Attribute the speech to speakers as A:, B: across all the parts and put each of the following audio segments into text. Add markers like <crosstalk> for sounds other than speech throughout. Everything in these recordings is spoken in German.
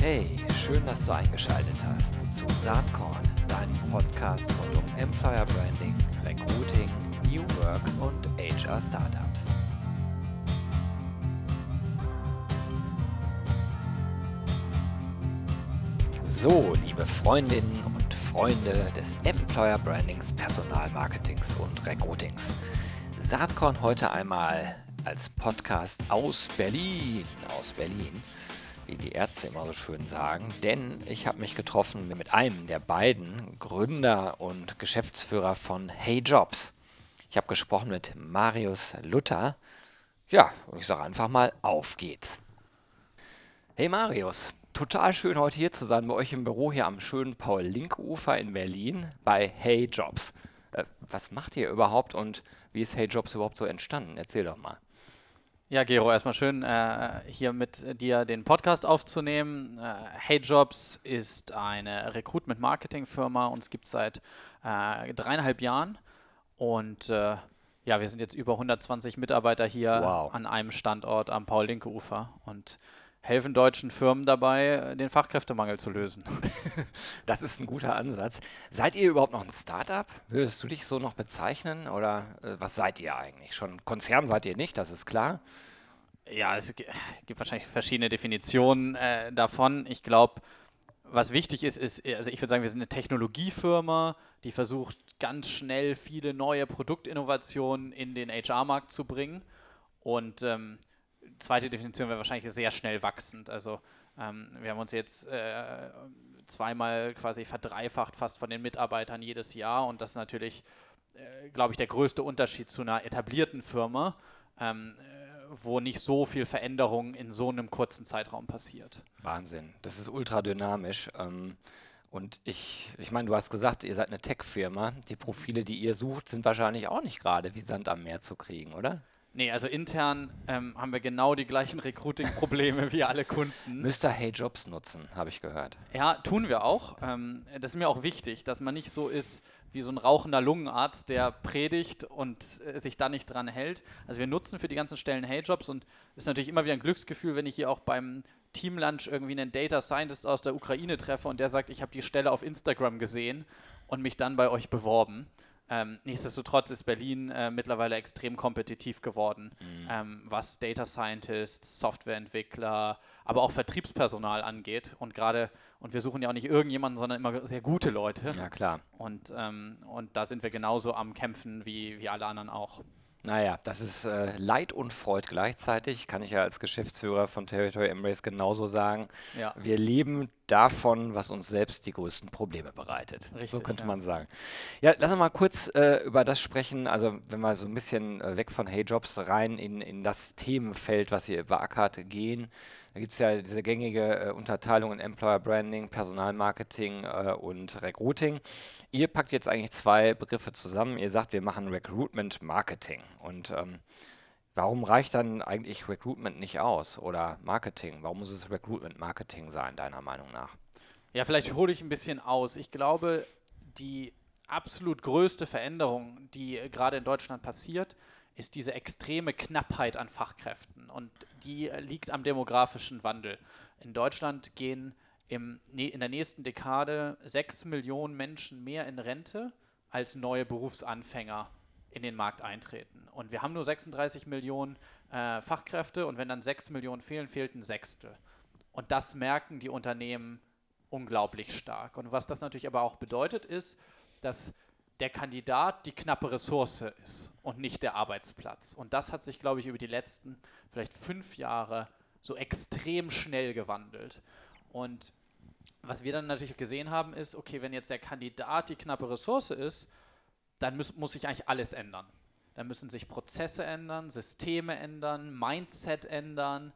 A: Hey, schön, dass du eingeschaltet hast zu Saatkorn, deinem Podcast rund um Employer Branding, Recruiting, New Work und HR Startups. So, liebe Freundinnen und Freunde des Employer Brandings, Personalmarketings und Recruitings. Saatkorn heute einmal als Podcast aus Berlin, aus Berlin wie die Ärzte immer so schön sagen, denn ich habe mich getroffen mit einem der beiden Gründer und Geschäftsführer von Hey Jobs. Ich habe gesprochen mit Marius Luther. Ja, und ich sage einfach mal, auf geht's. Hey Marius, total schön heute hier zu sein bei euch im Büro hier am schönen Paul-Link-Ufer in Berlin bei Hey Jobs. Äh, was macht ihr überhaupt und wie ist Hey Jobs überhaupt so entstanden? Erzähl doch mal.
B: Ja, Gero, erstmal schön, äh, hier mit dir den Podcast aufzunehmen. Äh, hey Jobs ist eine Recruitment-Marketing-Firma. Uns gibt es seit äh, dreieinhalb Jahren. Und äh, ja, wir sind jetzt über 120 Mitarbeiter hier wow. an einem Standort am Paul-Linke-Ufer und helfen deutschen Firmen dabei, den Fachkräftemangel zu lösen. <laughs>
A: Das ist ein guter Ansatz. Seid ihr überhaupt noch ein Startup? Würdest du dich so noch bezeichnen? Oder äh, was seid ihr eigentlich? Schon Konzern seid ihr nicht, das ist klar.
B: Ja, es gibt wahrscheinlich verschiedene Definitionen äh, davon. Ich glaube, was wichtig ist, ist, also ich würde sagen, wir sind eine Technologiefirma, die versucht, ganz schnell viele neue Produktinnovationen in den HR-Markt zu bringen. Und ähm, zweite Definition wäre wahrscheinlich sehr schnell wachsend. Also ähm, wir haben uns jetzt äh, zweimal quasi verdreifacht fast von den Mitarbeitern jedes Jahr und das ist natürlich, äh, glaube ich, der größte Unterschied zu einer etablierten Firma. Ähm, wo nicht so viel Veränderung in so einem kurzen Zeitraum passiert.
A: Wahnsinn. Das ist ultra dynamisch. Ähm, und ich, ich meine, du hast gesagt, ihr seid eine Tech-Firma. Die Profile, die ihr sucht, sind wahrscheinlich auch nicht gerade wie Sand am Meer zu kriegen, oder?
B: Nee, also intern ähm, haben wir genau die gleichen Recruiting-Probleme wie alle Kunden.
A: Müsst ihr Hey Jobs nutzen, habe ich gehört.
B: Ja, tun wir auch. Ähm, das ist mir auch wichtig, dass man nicht so ist wie so ein rauchender Lungenarzt, der predigt und äh, sich da nicht dran hält. Also wir nutzen für die ganzen Stellen Hey Jobs und ist natürlich immer wieder ein Glücksgefühl, wenn ich hier auch beim Teamlunch irgendwie einen Data Scientist aus der Ukraine treffe und der sagt, ich habe die Stelle auf Instagram gesehen und mich dann bei euch beworben. Ähm, nichtsdestotrotz ist Berlin äh, mittlerweile extrem kompetitiv geworden, mhm. ähm, was Data Scientists, Softwareentwickler, aber auch Vertriebspersonal angeht. Und gerade, und wir suchen ja auch nicht irgendjemanden, sondern immer sehr gute Leute.
A: Ja, klar.
B: Und, ähm, und da sind wir genauso am Kämpfen wie, wie alle anderen auch.
A: Naja, das ist äh, Leid und Freud gleichzeitig, kann ich ja als Geschäftsführer von Territory Embrace genauso sagen. Ja. Wir leben davon, was uns selbst die größten Probleme bereitet. Richtig, so könnte ja. man sagen. Ja, lass uns mal kurz äh, über das sprechen, also wenn wir so ein bisschen äh, weg von Hey Jobs rein in, in das Themenfeld, was ihr beackert, gehen. Da gibt es ja diese gängige äh, Unterteilung in Employer Branding, Personalmarketing äh, und Recruiting. Ihr packt jetzt eigentlich zwei Begriffe zusammen. Ihr sagt, wir machen Recruitment Marketing. Und ähm, warum reicht dann eigentlich Recruitment nicht aus oder Marketing? Warum muss es Recruitment Marketing sein, deiner Meinung nach?
B: Ja, vielleicht hole ich ein bisschen aus. Ich glaube, die absolut größte Veränderung, die gerade in Deutschland passiert, ist diese extreme Knappheit an Fachkräften. Und die liegt am demografischen Wandel. In Deutschland gehen im, in der nächsten Dekade sechs Millionen Menschen mehr in Rente als neue Berufsanfänger in den Markt eintreten. Und wir haben nur 36 Millionen äh, Fachkräfte und wenn dann sechs Millionen fehlen, fehlt ein Sechstel. Und das merken die Unternehmen unglaublich stark. Und was das natürlich aber auch bedeutet, ist, dass der Kandidat die knappe Ressource ist und nicht der Arbeitsplatz. Und das hat sich, glaube ich, über die letzten vielleicht fünf Jahre so extrem schnell gewandelt. Und was wir dann natürlich gesehen haben, ist, okay, wenn jetzt der Kandidat die knappe Ressource ist, dann muss, muss sich eigentlich alles ändern. Dann müssen sich Prozesse ändern, Systeme ändern, Mindset ändern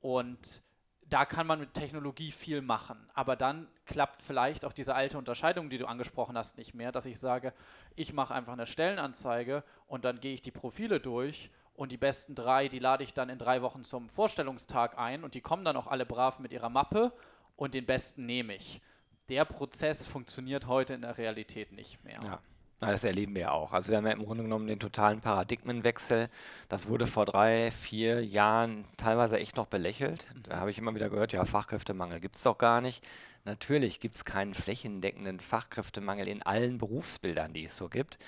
B: und da kann man mit Technologie viel machen. Aber dann klappt vielleicht auch diese alte Unterscheidung, die du angesprochen hast, nicht mehr, dass ich sage, ich mache einfach eine Stellenanzeige und dann gehe ich die Profile durch und die besten drei, die lade ich dann in drei Wochen zum Vorstellungstag ein und die kommen dann auch alle brav mit ihrer Mappe und den besten nehme ich. Der Prozess funktioniert heute in der Realität nicht mehr.
A: Ja. Das erleben wir ja auch. Also wir haben ja im Grunde genommen den totalen Paradigmenwechsel. Das wurde vor drei, vier Jahren teilweise echt noch belächelt. Da habe ich immer wieder gehört, ja, Fachkräftemangel gibt es doch gar nicht. Natürlich gibt es keinen flächendeckenden Fachkräftemangel in allen Berufsbildern, die es so gibt.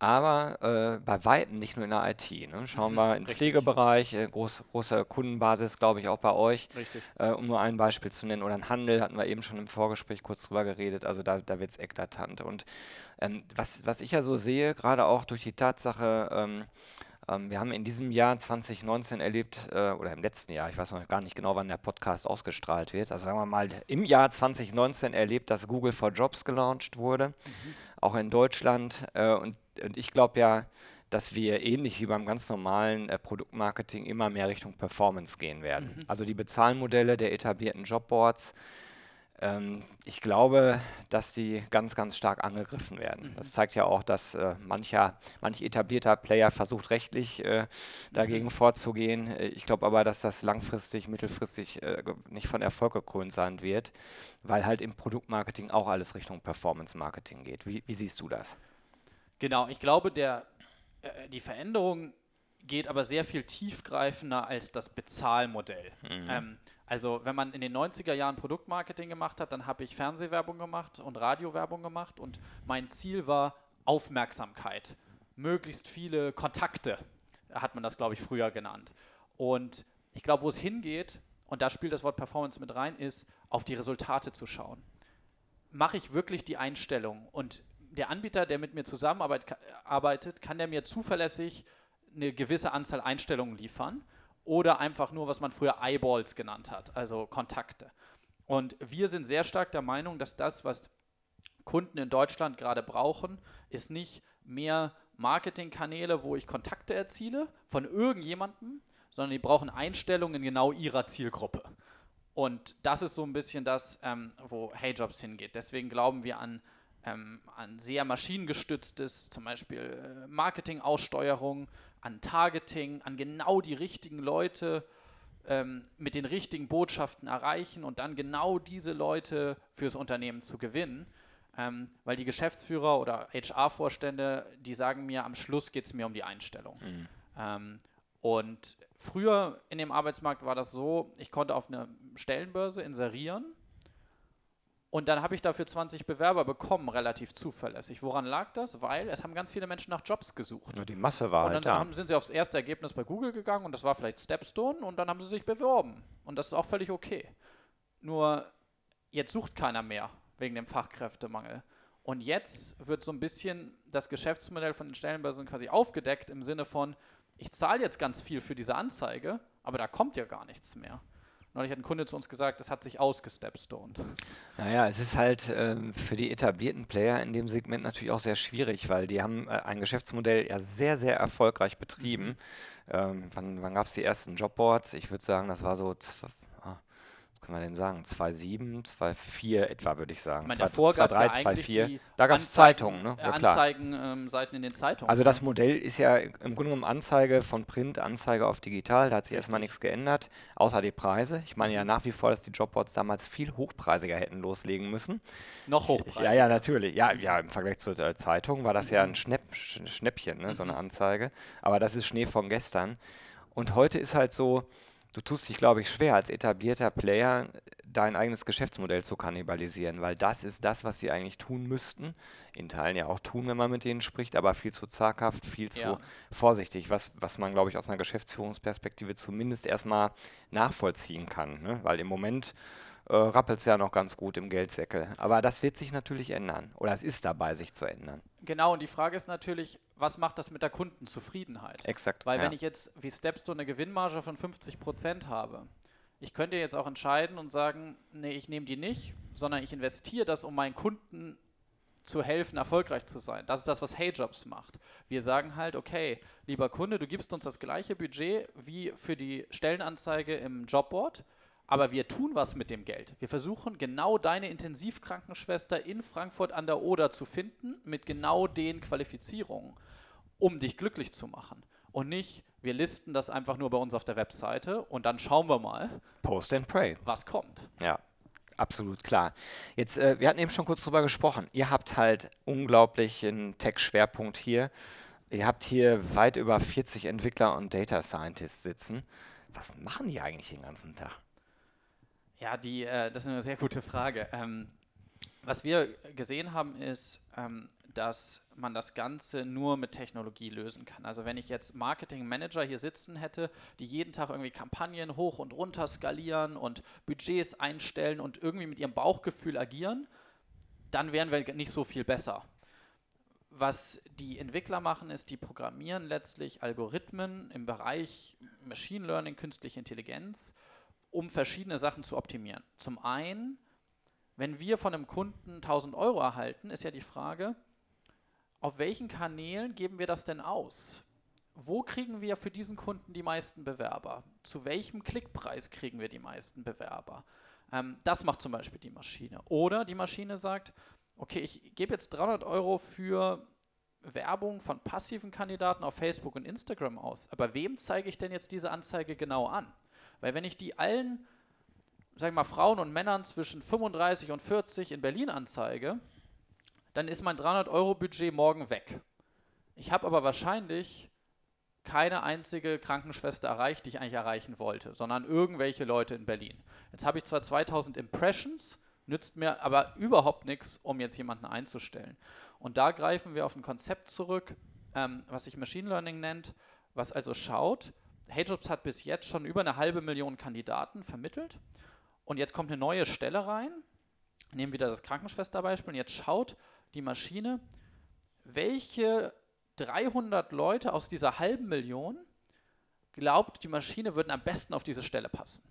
A: Aber äh, bei Weitem nicht nur in der IT. Ne? Schauen
B: Mhm,
A: wir im. Pflegebereich, äh, groß, große Kundenbasis, glaube ich, auch bei euch.
B: Richtig.
A: Äh, um nur ein Beispiel zu nennen, oder ein Handel, hatten wir eben schon im Vorgespräch kurz drüber geredet, also da, da wird es eklatant. Und ähm, was, was ich ja so sehe, gerade auch durch die Tatsache, ähm, ähm, wir haben in diesem Jahr 2019 erlebt, äh, oder im letzten Jahr, ich weiß noch gar nicht genau, wann der Podcast ausgestrahlt wird, also sagen wir mal, im Jahr 2019 erlebt, dass Google for Jobs gelauncht wurde, auch in Deutschland. Äh, und, und ich glaube ja, dass wir ähnlich wie beim ganz normalen äh, Produktmarketing immer mehr Richtung Performance gehen werden. Also die Bezahlmodelle der etablierten Jobboards, ähm, ich glaube, dass die ganz, ganz stark angegriffen werden. Das zeigt ja auch, dass äh, mancher, manch etablierter Player versucht, rechtlich äh, dagegen vorzugehen. Äh, Ich glaube aber, dass das langfristig, mittelfristig äh, nicht von Erfolg gekrönt sein wird, weil halt im Produktmarketing auch alles Richtung Performance-Marketing geht. Wie, wie siehst du das?
B: Genau, ich glaube, der, äh, die Veränderung geht aber sehr viel tiefgreifender als das Bezahlmodell. Ähm, also wenn man in den 90er Jahren Produktmarketing gemacht hat, dann habe ich Fernsehwerbung gemacht und Radiowerbung gemacht und mein Ziel war Aufmerksamkeit. Möglichst viele Kontakte, hat man das, glaube ich, früher genannt. Und ich glaube, wo es hingeht, und da spielt das Wort Performance mit rein, ist, auf die Resultate zu schauen mache ich wirklich die Einstellung und der Anbieter, der mit mir zusammenarbeitet, arbeitet, kann der mir zuverlässig eine gewisse Anzahl Einstellungen liefern oder einfach nur, was man früher Eyeballs genannt hat, also Kontakte. Und wir sind sehr stark der Meinung, dass das, was Kunden in Deutschland gerade brauchen, ist nicht mehr Marketingkanäle, wo ich Kontakte erziele von irgendjemandem, sondern die brauchen Einstellungen genau ihrer Zielgruppe. Und das ist so ein bisschen das, ähm, wo HeyJobs hingeht. Deswegen glauben wir an, ähm, an sehr maschinengestütztes, zum Beispiel äh, Marketing-Aussteuerung, an Targeting, an genau die richtigen Leute ähm, mit den richtigen Botschaften erreichen und dann genau diese Leute fürs Unternehmen zu gewinnen. Ähm, weil die Geschäftsführer oder HR-Vorstände, die sagen mir, am Schluss geht es mir um die Einstellung. Ähm, und früher in dem Arbeitsmarkt war das so, ich konnte auf eine Stellenbörse inserieren und dann habe ich dafür 20 Bewerber bekommen, relativ zuverlässig. Woran lag das? Weil es haben ganz viele Menschen nach Jobs gesucht.
A: Nur die Masse war
B: Und
A: halt
B: dann
A: da.
B: haben, sind sie aufs erste Ergebnis bei Google gegangen und das war vielleicht Stepstone und dann haben sie sich beworben. Und das ist auch völlig okay. Nur jetzt sucht keiner mehr wegen dem Fachkräftemangel. Und jetzt wird so ein bisschen das Geschäftsmodell von den Stellenbörsen quasi aufgedeckt im Sinne von, ich zahle jetzt ganz viel für diese Anzeige, aber da kommt ja gar nichts mehr. Neulich hat ein Kunde zu uns gesagt, das hat sich ausgestepstoned.
A: Naja, es ist halt ähm, für die etablierten Player in dem Segment natürlich auch sehr schwierig, weil die haben äh, ein Geschäftsmodell ja sehr, sehr erfolgreich betrieben. Ähm, wann wann gab es die ersten Jobboards? Ich würde sagen, das war so, kann man denn sagen, 2007, 2004 etwa, würde ich sagen.
B: Ich meine, davor gab es ja
A: 2003,
B: eigentlich
A: 2004.
B: die
A: Da gab es
B: Anzeigen-
A: Zeitungen, ne?
B: äh,
A: Ja, klar.
B: Anzeigen-Seiten in den Zeitungen.
A: Also das Modell ist ja im Grunde genommen Anzeige von Print, Anzeige auf digital. Da hat sich erstmal nichts geändert, außer die Preise. Ich meine ja nach wie vor, dass die Jobboards damals viel hochpreisiger hätten loslegen müssen.
B: noch hochpreisig.
A: Ja, ja, natürlich. Ja, ja, im Vergleich zur äh, Zeitung war das ja ein Schnäpp, Sch Schnäppchen, ne, so eine Anzeige. Aber das ist Schnee von gestern. Und heute ist halt so, du tust dich, glaube ich, schwer als etablierter Player dein eigenes Geschäftsmodell zu kannibalisieren, weil das ist das, was sie eigentlich tun müssten. In Teilen ja auch tun, wenn man mit denen spricht, aber viel zu zaghaft, viel zu
B: Ja.
A: vorsichtig, was, was man, glaube ich, aus einer Geschäftsführungsperspektive zumindest erstmal nachvollziehen kann. Ne? Weil im Moment äh, rappelt es ja noch ganz gut im Geldsäckel. Aber das wird sich natürlich ändern. Oder es ist dabei, sich zu ändern.
B: Genau, und die Frage ist natürlich, was macht das mit der Kundenzufriedenheit?
A: Exakt.
B: Weil
A: ja.
B: wenn ich jetzt wie Stepstone eine Gewinnmarge von 50% habe, ich könnte jetzt auch entscheiden und sagen, nee, ich nehme die nicht, sondern ich investiere das, um meinen Kunden zu helfen, erfolgreich zu sein. Das ist das, was HeyJobs macht. Wir sagen halt, okay, lieber Kunde, du gibst uns das gleiche Budget wie für die Stellenanzeige im Jobboard, aber wir tun was mit dem Geld. Wir versuchen genau deine Intensivkrankenschwester in Frankfurt an der Oder zu finden mit genau den Qualifizierungen, um dich glücklich zu machen. Und nicht, wir listen das einfach nur bei uns auf der Webseite und dann schauen wir mal,
A: Post and Pray.
B: was kommt.
A: Ja. Absolut klar. Jetzt, äh, wir hatten eben schon kurz drüber gesprochen. Ihr habt halt unglaublichen Tech-Schwerpunkt hier. Ihr habt hier weit über 40 Entwickler und Data Scientists sitzen. Was machen die eigentlich den ganzen Tag?
B: Ja, die, äh, das ist eine sehr gute Frage. Ähm, was wir gesehen haben, ist, ähm, dass man das Ganze nur mit Technologie lösen kann. Also wenn ich jetzt Marketing Manager hier sitzen hätte, die jeden Tag irgendwie Kampagnen hoch und runter skalieren und Budgets einstellen und irgendwie mit ihrem Bauchgefühl agieren, dann wären wir nicht so viel besser. Was die Entwickler machen, ist, die programmieren letztlich Algorithmen im Bereich Machine Learning, künstliche Intelligenz, um verschiedene Sachen zu optimieren. Zum einen, wenn wir von einem Kunden 1000 Euro erhalten, ist ja die Frage, auf welchen Kanälen geben wir das denn aus? Wo kriegen wir für diesen Kunden die meisten Bewerber? Zu welchem Klickpreis kriegen wir die meisten Bewerber? Ähm, das macht zum Beispiel die Maschine. Oder die Maschine sagt, okay, ich gebe jetzt 300 Euro für Werbung von passiven Kandidaten auf Facebook und Instagram aus. Aber wem zeige ich denn jetzt diese Anzeige genau an? Weil wenn ich die allen, sag ich mal, Frauen und Männern zwischen 35 und 40 in Berlin anzeige, dann ist mein 300-Euro-Budget morgen weg. Ich habe aber wahrscheinlich keine einzige Krankenschwester erreicht, die ich eigentlich erreichen wollte, sondern irgendwelche Leute in Berlin. Jetzt habe ich zwar 2000 Impressions, nützt mir aber überhaupt nichts, um jetzt jemanden einzustellen. Und da greifen wir auf ein Konzept zurück, ähm, was sich Machine Learning nennt, was also schaut, HeyJobs hat bis jetzt schon über eine halbe Million Kandidaten vermittelt und jetzt kommt eine neue Stelle rein, nehmen wieder das Krankenschwesterbeispiel und jetzt schaut, die Maschine, welche 300 Leute aus dieser halben Million glaubt, die Maschine würden am besten auf diese Stelle passen.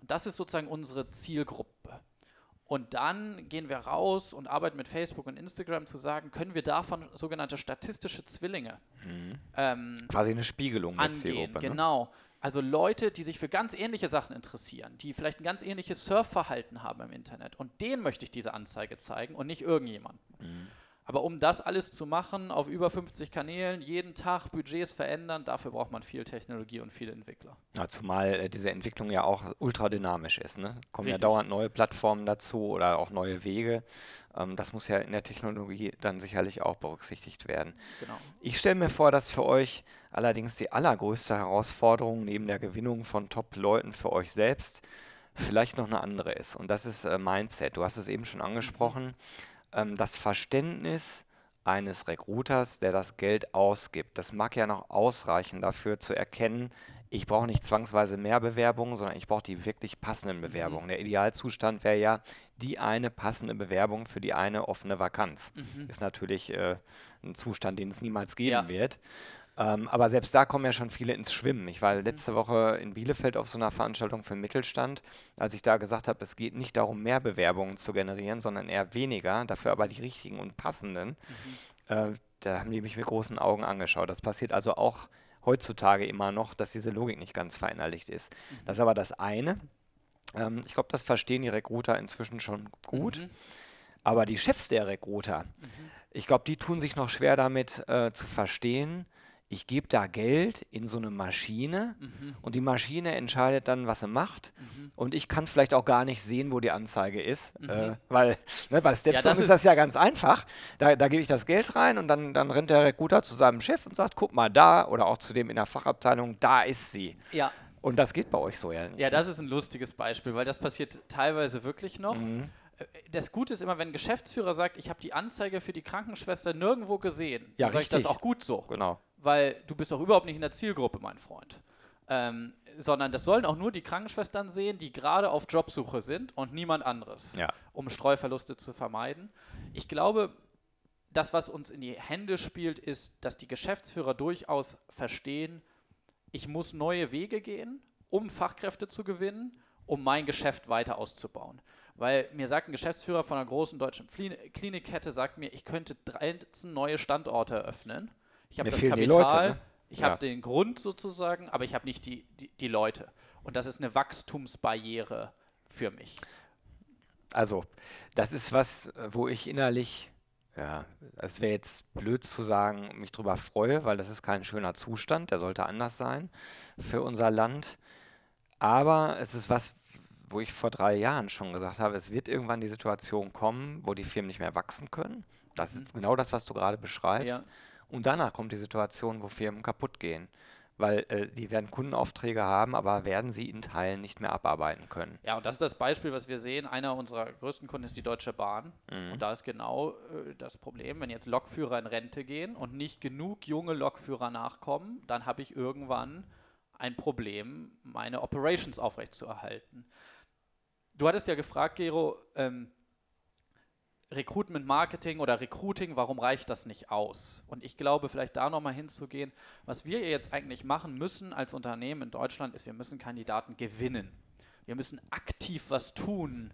B: Und das ist sozusagen unsere Zielgruppe. Und dann gehen wir raus und arbeiten mit Facebook und Instagram zu sagen, können wir davon sogenannte statistische Zwillinge
A: mhm. ähm, quasi eine Spiegelung
B: angehen. Zielgruppe, ne? Genau. Also Leute, die sich für ganz ähnliche Sachen interessieren, die vielleicht ein ganz ähnliches Surfverhalten haben im Internet. Und denen möchte ich diese Anzeige zeigen und nicht irgendjemanden. Mhm. Aber um das alles zu machen, auf über 50 Kanälen, jeden Tag Budgets verändern, dafür braucht man viel Technologie und viele Entwickler.
A: Ja, zumal äh, diese Entwicklung ja auch ultra dynamisch ist. Ne? Kommen Richtig. ja dauernd neue Plattformen dazu oder auch neue Wege. Ähm, das muss ja in der Technologie dann sicherlich auch berücksichtigt werden. Genau. Ich stelle mir vor, dass für euch allerdings die allergrößte Herausforderung neben der Gewinnung von Top-Leuten für euch selbst vielleicht noch eine andere ist. Und das ist äh, Mindset. Du hast es eben schon angesprochen. Mhm ähm, das Verständnis eines Recruiters, der das Geld ausgibt. Das mag ja noch ausreichen dafür zu erkennen, ich brauche nicht zwangsweise mehr Bewerbungen, sondern ich brauche die wirklich passenden Bewerbungen. Mhm. Der Idealzustand wäre ja die eine passende Bewerbung für die eine offene Vakanz. Mhm. Ist natürlich äh, ein Zustand, den es niemals geben ja. wird. Ähm, aber selbst da kommen ja schon viele ins Schwimmen. Ich war letzte Woche in Bielefeld auf so einer Veranstaltung für Mittelstand, als ich da gesagt habe, es geht nicht darum, mehr Bewerbungen zu generieren, sondern eher weniger, dafür aber die richtigen und passenden. Mhm. Äh, da haben die mich mit großen Augen angeschaut. Das passiert also auch heutzutage immer noch, dass diese Logik nicht ganz verinnerlicht ist. Mhm. Das ist aber das eine. Ähm, ich glaube, das verstehen die Recruiter inzwischen schon gut. Mhm. Aber die Chefs der Recruiter, mhm. ich glaube, die tun sich noch schwer damit äh, zu verstehen, ich gebe da Geld in so eine Maschine mhm. und die Maschine entscheidet dann, was sie macht. Mhm. Und ich kann vielleicht auch gar nicht sehen, wo die Anzeige ist, mhm. äh, weil ne, bei Stepstone ja, ist, ist das ja ganz einfach. Da, da gebe ich das Geld rein und dann, dann rennt der Recruiter zu seinem Chef und sagt, guck mal da oder auch zu dem in der Fachabteilung, da ist sie.
B: Ja.
A: Und das geht bei euch so ja
B: nicht. Ja, das ist ein lustiges Beispiel, weil das passiert teilweise wirklich noch. Mhm. Äh, das Gute ist immer, wenn ein Geschäftsführer sagt, ich habe die Anzeige für die Krankenschwester nirgendwo gesehen,
A: ja,
B: dann
A: richtig.
B: das auch gut so.
A: Genau
B: weil du bist doch überhaupt nicht in der Zielgruppe, mein Freund. Ähm, sondern das sollen auch nur die Krankenschwestern sehen, die gerade auf Jobsuche sind und niemand anderes,
A: ja.
B: um Streuverluste zu vermeiden. Ich glaube, das, was uns in die Hände spielt, ist, dass die Geschäftsführer durchaus verstehen, ich muss neue Wege gehen, um Fachkräfte zu gewinnen, um mein Geschäft weiter auszubauen. Weil mir sagt ein Geschäftsführer von einer großen deutschen Klinikkette, sagt mir, ich könnte 13 neue Standorte eröffnen ich habe das Kapital, Leute, ne? ich ja. habe den Grund sozusagen, aber ich habe nicht die, die, die Leute. Und das ist eine Wachstumsbarriere für mich.
A: Also, das ist was, wo ich innerlich, ja, es wäre jetzt blöd zu sagen, mich drüber freue, weil das ist kein schöner Zustand, der sollte anders sein für unser Land. Aber es ist was, wo ich vor drei Jahren schon gesagt habe, es wird irgendwann die Situation kommen, wo die Firmen nicht mehr wachsen können. Das ist genau das, was du gerade beschreibst.
B: Ja.
A: Und danach kommt die Situation, wo Firmen kaputt gehen. Weil äh, die werden Kundenaufträge haben, aber werden sie in Teilen nicht mehr abarbeiten können.
B: Ja, und das ist das Beispiel, was wir sehen. Einer unserer größten Kunden ist die Deutsche Bahn. Und da ist genau äh, das Problem, wenn jetzt Lokführer in Rente gehen und nicht genug junge Lokführer nachkommen, dann habe ich irgendwann ein Problem, meine Operations aufrechtzuerhalten. Du hattest ja gefragt, Gero, ähm, Recruitment Marketing oder Recruiting, warum reicht das nicht aus? Und ich glaube, vielleicht da nochmal hinzugehen, was wir jetzt eigentlich machen müssen als Unternehmen in Deutschland, ist, wir müssen Kandidaten gewinnen. Wir müssen aktiv was tun,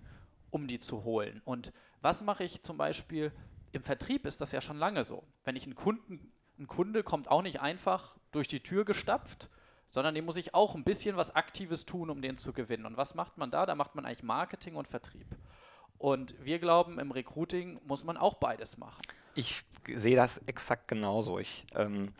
B: um die zu holen. Und was mache ich zum Beispiel im Vertrieb ist das ja schon lange so. Wenn ich einen Kunden, ein Kunde kommt auch nicht einfach durch die Tür gestapft, sondern dem muss ich auch ein bisschen was Aktives tun, um den zu gewinnen. Und was macht man da? Da macht man eigentlich Marketing und Vertrieb. Und wir glauben, im Recruiting muss man auch beides machen.
A: Ich sehe das exakt genauso. Ich ähm,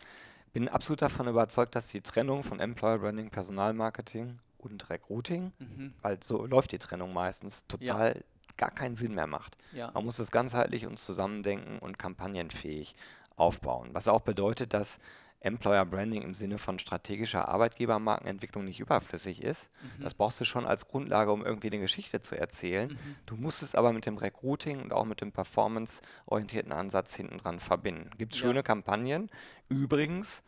A: bin absolut davon überzeugt, dass die Trennung von Employer Branding, Personalmarketing und Recruiting,
B: Mhm.
A: weil so läuft die Trennung meistens, total gar keinen Sinn mehr macht.
B: Ja.
A: Man muss es ganzheitlich und zusammendenken und kampagnenfähig aufbauen. Was auch bedeutet, dass Employer Branding im Sinne von strategischer Arbeitgebermarkenentwicklung nicht überflüssig ist. Das brauchst du schon als Grundlage, um irgendwie eine Geschichte zu erzählen. Du musst es aber mit dem Recruiting und auch mit dem performance-orientierten Ansatz hinten dran verbinden. Gibt es
B: Ja.
A: schöne Kampagnen. Übrigens,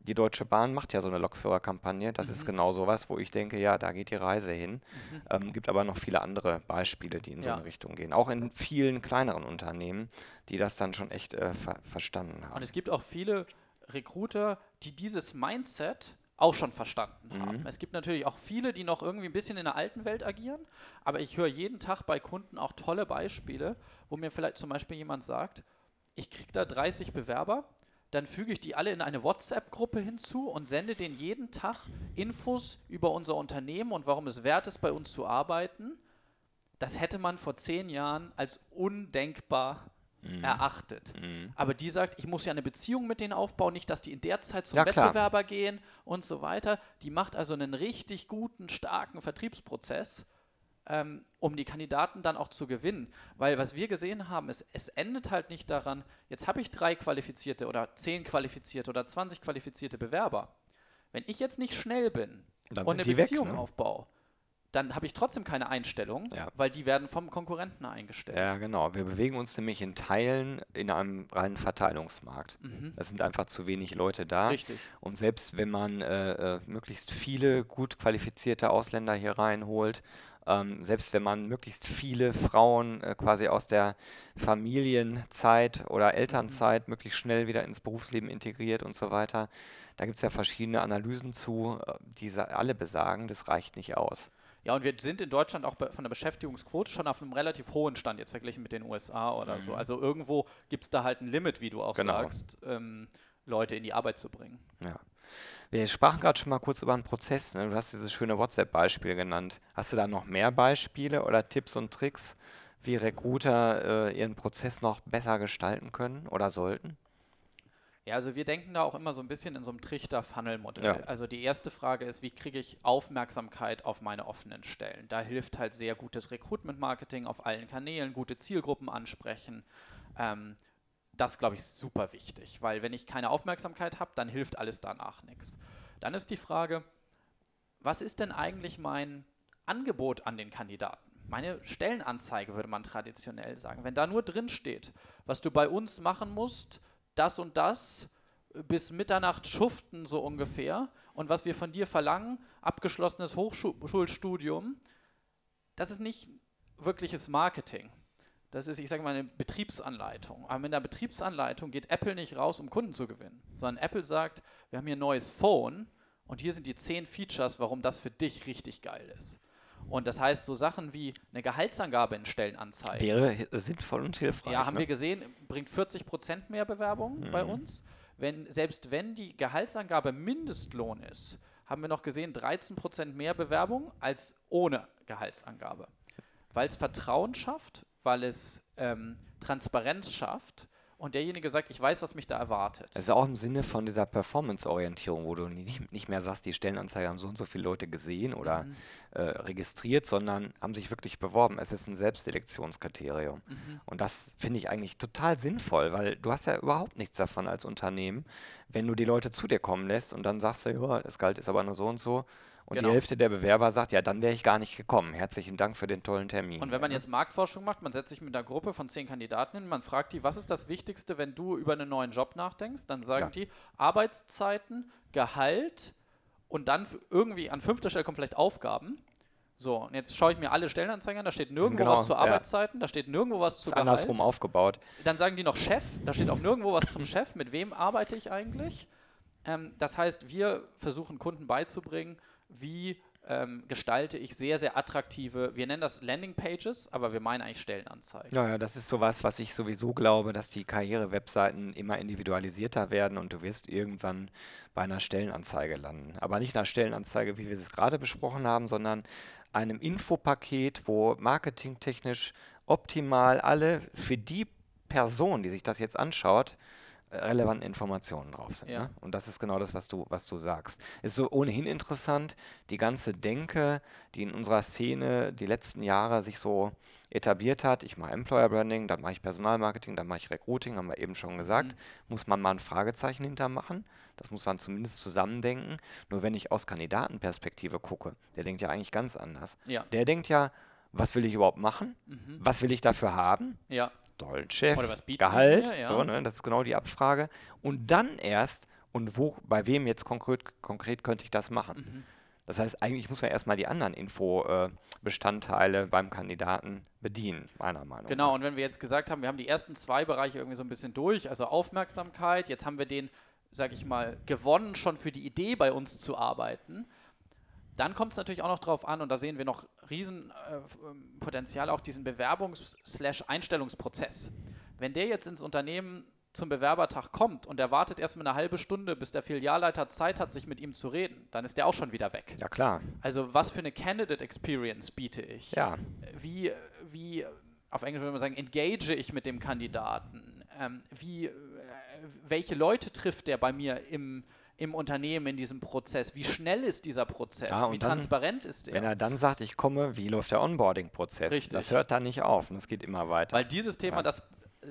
A: die Deutsche Bahn macht ja so eine Lokführerkampagne. Das ist genau sowas, wo ich denke, ja, da geht die Reise hin. Ähm, gibt aber noch viele andere Beispiele, die in so
B: Ja.
A: eine Richtung gehen. Auch in vielen kleineren Unternehmen, die das dann schon echt äh, ver verstanden haben.
B: Und es gibt auch viele Recruiter, die dieses Mindset auch schon verstanden haben. Es gibt natürlich auch viele, die noch irgendwie ein bisschen in der alten Welt agieren, aber ich höre jeden Tag bei Kunden auch tolle Beispiele, wo mir vielleicht zum Beispiel jemand sagt, ich kriege da 30 Bewerber, dann füge ich die alle in eine WhatsApp-Gruppe hinzu und sende denen jeden Tag Infos über unser Unternehmen und warum es wert ist, bei uns zu arbeiten. Das hätte man vor zehn Jahren als undenkbar erachtet. Aber die sagt, ich muss ja eine Beziehung mit denen aufbauen, nicht, dass die in der Zeit zum
A: Ja, klar.
B: Wettbewerber gehen und so weiter. Die macht also einen richtig guten, starken Vertriebsprozess, ähm, um die Kandidaten dann auch zu gewinnen. Weil was wir gesehen haben, ist, es endet halt nicht daran, jetzt habe ich drei qualifizierte oder zehn qualifizierte oder 20 qualifizierte Bewerber. Wenn ich jetzt nicht schnell bin
A: Dann
B: und eine
A: die weg,
B: Beziehung
A: ne?
B: aufbaue, dann habe ich trotzdem keine Einstellung,
A: Ja.
B: weil die werden vom Konkurrenten eingestellt.
A: Ja, genau. Wir bewegen uns nämlich in Teilen in einem reinen Verteilungsmarkt. Es sind einfach zu wenig Leute da.
B: Mhm. Richtig.
A: Und selbst wenn man äh, äh, möglichst viele gut qualifizierte Ausländer hier reinholt, ähm, selbst wenn man möglichst viele Frauen äh, quasi aus der Familienzeit oder Elternzeit möglichst schnell wieder ins Berufsleben integriert und so weiter, da gibt es ja verschiedene Analysen zu, äh, die alle besagen, das reicht nicht aus.
B: Ja, und wir sind in Deutschland auch von der Beschäftigungsquote schon auf einem relativ hohen Stand, jetzt verglichen mit den USA oder so. Also irgendwo gibt es da halt ein Limit, wie du auch
A: Mhm. Genau.
B: sagst, ähm, Leute in die Arbeit zu bringen.
A: Ja. Wir sprachen gerade schon mal kurz über einen Prozess. Ne? Du hast dieses schöne WhatsApp-Beispiel genannt. Hast du da noch mehr Beispiele oder Tipps und Tricks, wie Recruiter äh, ihren Prozess noch besser gestalten können oder sollten?
B: Ja, also wir denken da auch immer so ein bisschen in so einem Trichter-Funnel-Modell.
A: Ja.
B: Also die erste Frage ist, wie kriege ich Aufmerksamkeit auf meine offenen Stellen? Da hilft halt sehr gutes Recruitment-Marketing auf allen Kanälen, gute Zielgruppen ansprechen. Ähm, das, glaube ich, ist super wichtig, weil wenn ich keine Aufmerksamkeit habe, dann hilft alles danach nichts. Dann ist die Frage, was ist denn eigentlich mein Angebot an den Kandidaten? Meine Stellenanzeige würde man traditionell sagen. Wenn da nur drin steht, was du bei uns machen musst, das und das, äh, bis Mitternacht schuften so ungefähr und was wir von dir verlangen, abgeschlossenes Hochschulstudium, das ist nicht wirkliches Marketing. Das ist, ich sage mal, eine Betriebsanleitung. Aber in der Betriebsanleitung geht Apple nicht raus, um Kunden zu gewinnen, sondern Apple sagt, wir haben hier ein neues Phone und hier sind die zehn Features, warum das für dich richtig geil ist. Und das heißt, so Sachen wie eine Gehaltsangabe in Stellenanzeigen.
A: Wäre sinnvoll und hilfreich.
B: Ja, haben
A: ne?
B: wir gesehen, bringt 40% mehr Bewerbungen bei uns. Wenn, selbst wenn die Gehaltsangabe Mindestlohn ist, haben wir noch gesehen 13% mehr Bewerbungen als ohne Gehaltsangabe. Weil es Vertrauen schafft, weil es ähm, Transparenz schafft und derjenige sagt, ich weiß, was mich da erwartet.
A: Es ist auch im Sinne von dieser Performance-Orientierung, wo du nicht, nicht mehr sagst, die Stellenanzeige haben so und so viele Leute gesehen oder
B: Mhm.
A: äh, registriert, sondern haben sich wirklich beworben. Es ist ein Selbstselektionskriterium.
B: Mhm.
A: Und das finde ich eigentlich total sinnvoll, weil du hast ja überhaupt nichts davon als Unternehmen, wenn du die Leute zu dir kommen lässt und dann sagst du, ja, das Gehalt ist aber nur so und so. Und
B: Genau.
A: die Hälfte der Bewerber sagt, ja, dann wäre ich gar nicht gekommen. Herzlichen Dank für den tollen Termin.
B: Und wenn man
A: Ja,
B: jetzt Marktforschung macht, man setzt sich mit einer Gruppe von zehn Kandidaten hin, man fragt die, was ist das Wichtigste, wenn du über einen neuen Job nachdenkst, dann sagen
A: Ja.
B: die Arbeitszeiten, Gehalt und dann irgendwie an fünfter Stelle kommen vielleicht Aufgaben. So, und jetzt schaue ich mir alle Stellenanzeigen an, da steht nirgendwo
A: genau,
B: was zu
A: ja.
B: Arbeitszeiten, da steht nirgendwo was zu
A: ist
B: Gehalt.
A: andersrum aufgebaut.
B: Dann sagen die noch Chef, da steht auch nirgendwo was zum Chef, mit wem arbeite ich eigentlich. Ähm, das heißt, wir versuchen Kunden beizubringen, wie ähm, gestalte ich sehr, sehr attraktive, wir nennen das Landingpages, aber wir meinen eigentlich Stellenanzeigen.
A: Ja, ja, das ist sowas, was ich sowieso glaube, dass die Karriere-Webseiten immer individualisierter werden und du wirst irgendwann bei einer Stellenanzeige landen. Aber nicht einer Stellenanzeige, wie wir es gerade besprochen haben, sondern einem Infopaket, wo marketingtechnisch optimal alle für die Person, die sich das jetzt anschaut, relevanten Informationen drauf sind.
B: Ja.
A: Ne? Und das ist genau das, was du, was du sagst. Ist so ohnehin interessant, die ganze Denke, die in unserer Szene die letzten Jahre sich so etabliert hat. Ich mache Employer Branding, dann mache ich Personalmarketing, dann mache ich Recruiting, haben wir eben schon gesagt. Muss man mal ein Fragezeichen hintermachen. Das muss man zumindest zusammendenken. Nur wenn ich aus Kandidatenperspektive gucke, der denkt ja eigentlich ganz anders.
B: Ja.
A: Der denkt ja, was will ich überhaupt machen?
B: Mhm.
A: Was will ich dafür haben?
B: Ja,
A: tollen Chef,
B: Oder was bieten die
A: Gehalt,
B: mir, ja.
A: so, ne, das ist genau die Abfrage. Und dann erst, und wo, bei wem jetzt konkret, konkret könnte ich das machen?
B: Mhm.
A: Das heißt, eigentlich muss man erstmal die anderen Info-Bestandteile beim Kandidaten bedienen, meiner Meinung
B: genau.
A: nach.
B: Und wenn wir jetzt gesagt haben, wir haben die ersten zwei Bereiche irgendwie so ein bisschen durch, also Aufmerksamkeit, jetzt haben wir den, sag ich mal, gewonnen, schon für die Idee bei uns zu arbeiten. Dann kommt es natürlich auch noch drauf an, und da sehen wir noch riesen äh, auch diesen Bewerbungs-Einstellungsprozess. Wenn der jetzt ins Unternehmen zum Bewerbertag kommt und er wartet erstmal eine halbe Stunde, bis der Filialleiter Zeit hat, sich mit ihm zu reden, dann ist der auch schon wieder weg.
A: Ja, klar.
B: Also was für eine Candidate Experience biete ich?
A: Ja,
B: Wie, wie, auf Englisch würde man sagen, engage ich mit dem Kandidaten? Ähm, wie, äh, welche Leute trifft der bei mir im, im Unternehmen in diesem Prozess? Wie schnell ist dieser Prozess?
A: Und
B: wie
A: dann,
B: transparent ist
A: wenn
B: der?
A: er dann sagt, ich komme, wie läuft der Onboarding-Prozess? Das hört da nicht auf und es geht immer weiter.
B: Weil dieses Thema,
A: Ja.
B: das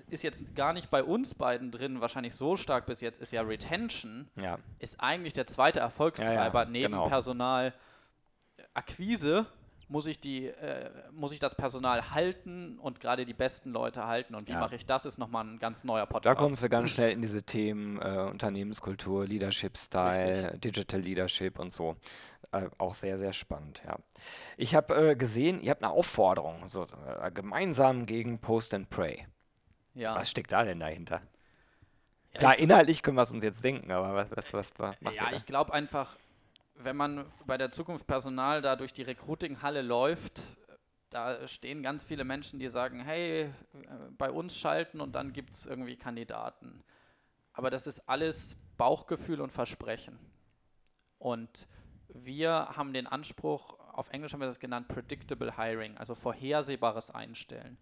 B: ist jetzt gar nicht bei uns beiden drin, wahrscheinlich so stark bis jetzt, ist ja Retention,
A: ja,
B: ist eigentlich der zweite Erfolgstreiber
A: ja,
B: neben
A: genau.
B: Personalakquise. Muss ich, die, äh, muss ich das Personal halten und gerade die besten Leute halten? Und wie
A: Ja.
B: mache ich das? Ist nochmal ein ganz neuer
A: da
B: Podcast.
A: kommst du ganz schnell in diese Themen äh, Unternehmenskultur, Leadership-Style, Digital Leadership und so. Äh, auch sehr, sehr spannend, ja. Ich habe äh, gesehen, ihr habt eine Aufforderung, so äh, gemeinsam gegen Post and Pray.
B: ja.
A: Was steckt da denn dahinter?
B: Ja,
A: Klar,
B: ich-
A: inhaltlich können wir es uns jetzt denken, aber was, was, was, macht
B: Ja,
A: da?
B: ich glaube einfach, wenn man bei der Zukunft Personal da durch die Recruiting-Halle läuft, da stehen ganz viele Menschen, die sagen, hey, bei uns schalten und dann gibt es irgendwie Kandidaten. Aber das ist alles Bauchgefühl und Versprechen. Und wir haben den Anspruch, auf Englisch haben wir das genannt, Predictable Hiring, also vorhersehbares Einstellen.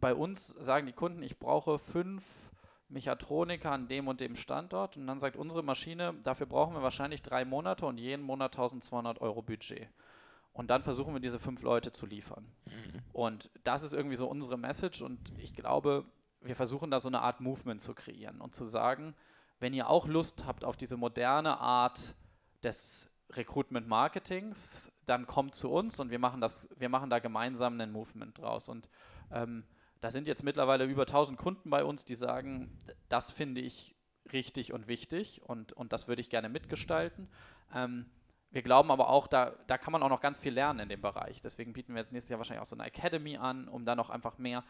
B: Bei uns sagen die Kunden, ich brauche fünf Mechatroniker an dem und dem Standort und dann sagt unsere Maschine, dafür brauchen wir wahrscheinlich drei Monate und jeden Monat 1200 Euro Budget. Und dann versuchen wir diese fünf Leute zu liefern. Und das ist irgendwie so unsere Message und ich glaube, wir versuchen da so eine Art Movement zu kreieren und zu sagen, wenn ihr auch Lust habt auf diese moderne Art des Recruitment Marketings, dann kommt zu uns und wir machen das, wir machen da gemeinsam einen Movement draus. Und ähm, da sind jetzt mittlerweile über 1000 Kunden bei uns, die sagen, das finde ich richtig und wichtig und, und das würde ich gerne mitgestalten. Ähm, wir glauben aber auch, da, da kann man auch noch ganz viel lernen in dem Bereich. Deswegen bieten wir jetzt nächstes Jahr wahrscheinlich auch so eine Academy an, um da noch einfach mehr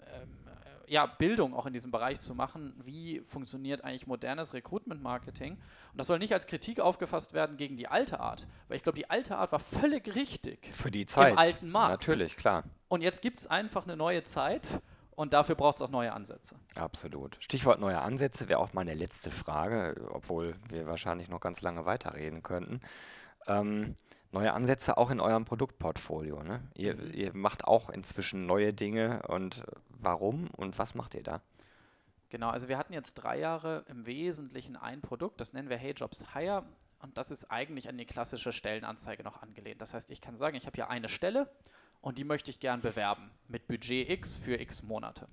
B: ähm, äh, ja, Bildung auch in diesem Bereich zu machen. Wie funktioniert eigentlich modernes Recruitment-Marketing? Und das soll nicht als Kritik aufgefasst werden gegen die alte Art, weil ich glaube, die alte Art war völlig richtig.
A: Für die Zeit.
B: alten Markt.
A: Natürlich, klar.
B: Und jetzt gibt es einfach eine neue Zeit und dafür braucht es auch neue Ansätze.
A: Absolut. Stichwort neue Ansätze wäre auch meine letzte Frage, obwohl wir wahrscheinlich noch ganz lange weiterreden könnten. Ähm, neue Ansätze auch in eurem Produktportfolio. Ne? Ihr, ihr macht auch inzwischen neue Dinge und warum und was macht ihr da?
B: Genau, also wir hatten jetzt drei Jahre im Wesentlichen ein Produkt, das nennen wir Hey Jobs Hire und das ist eigentlich an die klassische Stellenanzeige noch angelehnt. Das heißt, ich kann sagen, ich habe hier eine Stelle und die möchte ich gern bewerben mit Budget X für X Monate.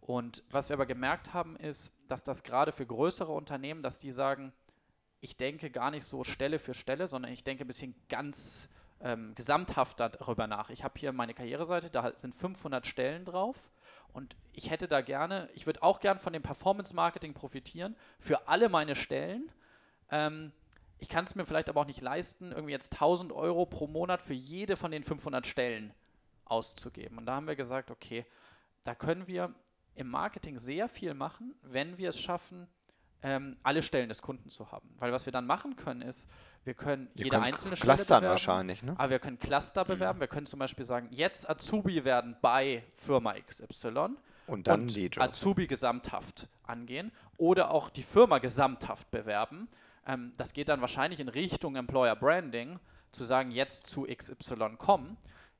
B: Und was wir aber gemerkt haben, ist, dass das gerade für größere Unternehmen, dass die sagen, ich denke gar nicht so Stelle für Stelle, sondern ich denke ein bisschen ganz ähm, gesamthaft darüber nach. Ich habe hier meine Karriereseite, da sind 500 Stellen drauf und ich hätte da gerne, ich würde auch gerne von dem Performance-Marketing profitieren für alle meine Stellen. Ähm, ich kann es mir vielleicht aber auch nicht leisten, irgendwie jetzt 1000 Euro pro Monat für jede von den 500 Stellen auszugeben. Und da haben wir gesagt, okay, da können wir im Marketing sehr viel machen, wenn wir es schaffen, ähm, alle Stellen des Kunden zu haben. Weil was wir dann machen können, ist, wir können
A: Ihr
B: jede einzelne
A: clustern
B: Stelle bewerben.
A: wahrscheinlich, ne?
B: Aber wir können Cluster bewerben. Wir können zum Beispiel sagen, jetzt Azubi werden bei Firma XY
A: Und dann
B: und
A: die Jobs.
B: Azubi gesamthaft angehen oder auch die Firma gesamthaft bewerben. Ähm, das geht dann wahrscheinlich in Richtung Employer Branding, zu sagen, jetzt zu XY kommen.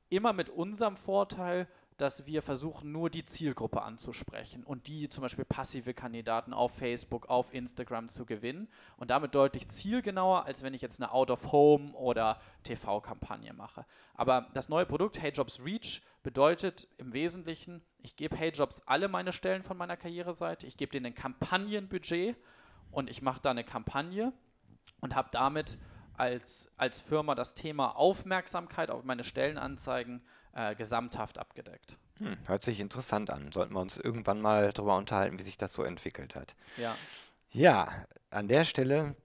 B: Immer mit unserem Vorteil, dass wir versuchen, nur die Zielgruppe anzusprechen und die zum Beispiel passive Kandidaten auf Facebook, auf Instagram zu gewinnen und damit deutlich zielgenauer, als wenn ich jetzt eine Out-of-Home oder TV-Kampagne mache. Aber das neue Produkt Hey Jobs Reach bedeutet im Wesentlichen, ich gebe Hey Jobs alle meine Stellen von meiner Karriereseite, ich gebe denen ein Kampagnenbudget und ich mache da eine Kampagne und habe damit als, als Firma das Thema Aufmerksamkeit auf meine Stellenanzeigen äh, gesamthaft abgedeckt.
A: Hm, hört sich interessant an. Sollten wir uns irgendwann mal darüber unterhalten, wie sich das so entwickelt hat.
B: Ja,
A: Ja, an der Stelle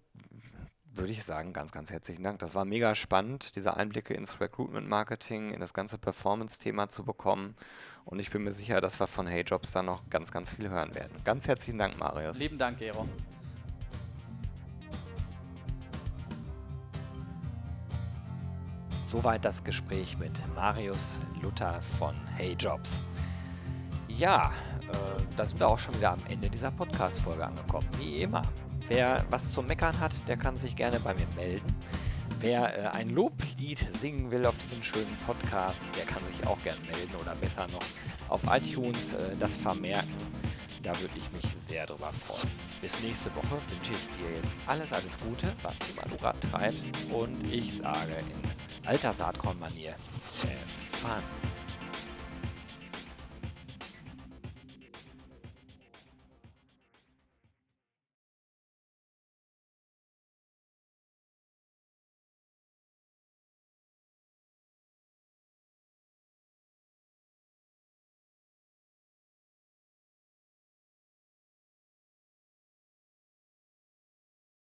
A: würde ich sagen, ganz, ganz herzlichen Dank. Das war mega spannend, diese Einblicke ins Recruitment Marketing, in das ganze Performance-Thema zu bekommen. Und ich bin mir sicher, dass wir von Hey Jobs da noch ganz, ganz viel hören werden. Ganz herzlichen Dank, Marius.
B: lieben Dank, Gero.
A: Soweit das Gespräch mit Marius Luther von Hey Jobs. Ja, äh, da sind wir auch schon wieder am Ende dieser Podcast-Folge angekommen. Wie immer. Wer was zu meckern hat, der kann sich gerne bei mir melden. Wer äh, ein Loblied singen will auf diesen schönen Podcast, der kann sich auch gerne melden oder besser noch auf iTunes äh, das vermerken. Da würde ich mich sehr drüber freuen. Bis nächste Woche wünsche ich dir jetzt alles, alles Gute, was immer du gerade treibst. Und ich sage in alter Saatkorn-Manier, have fun.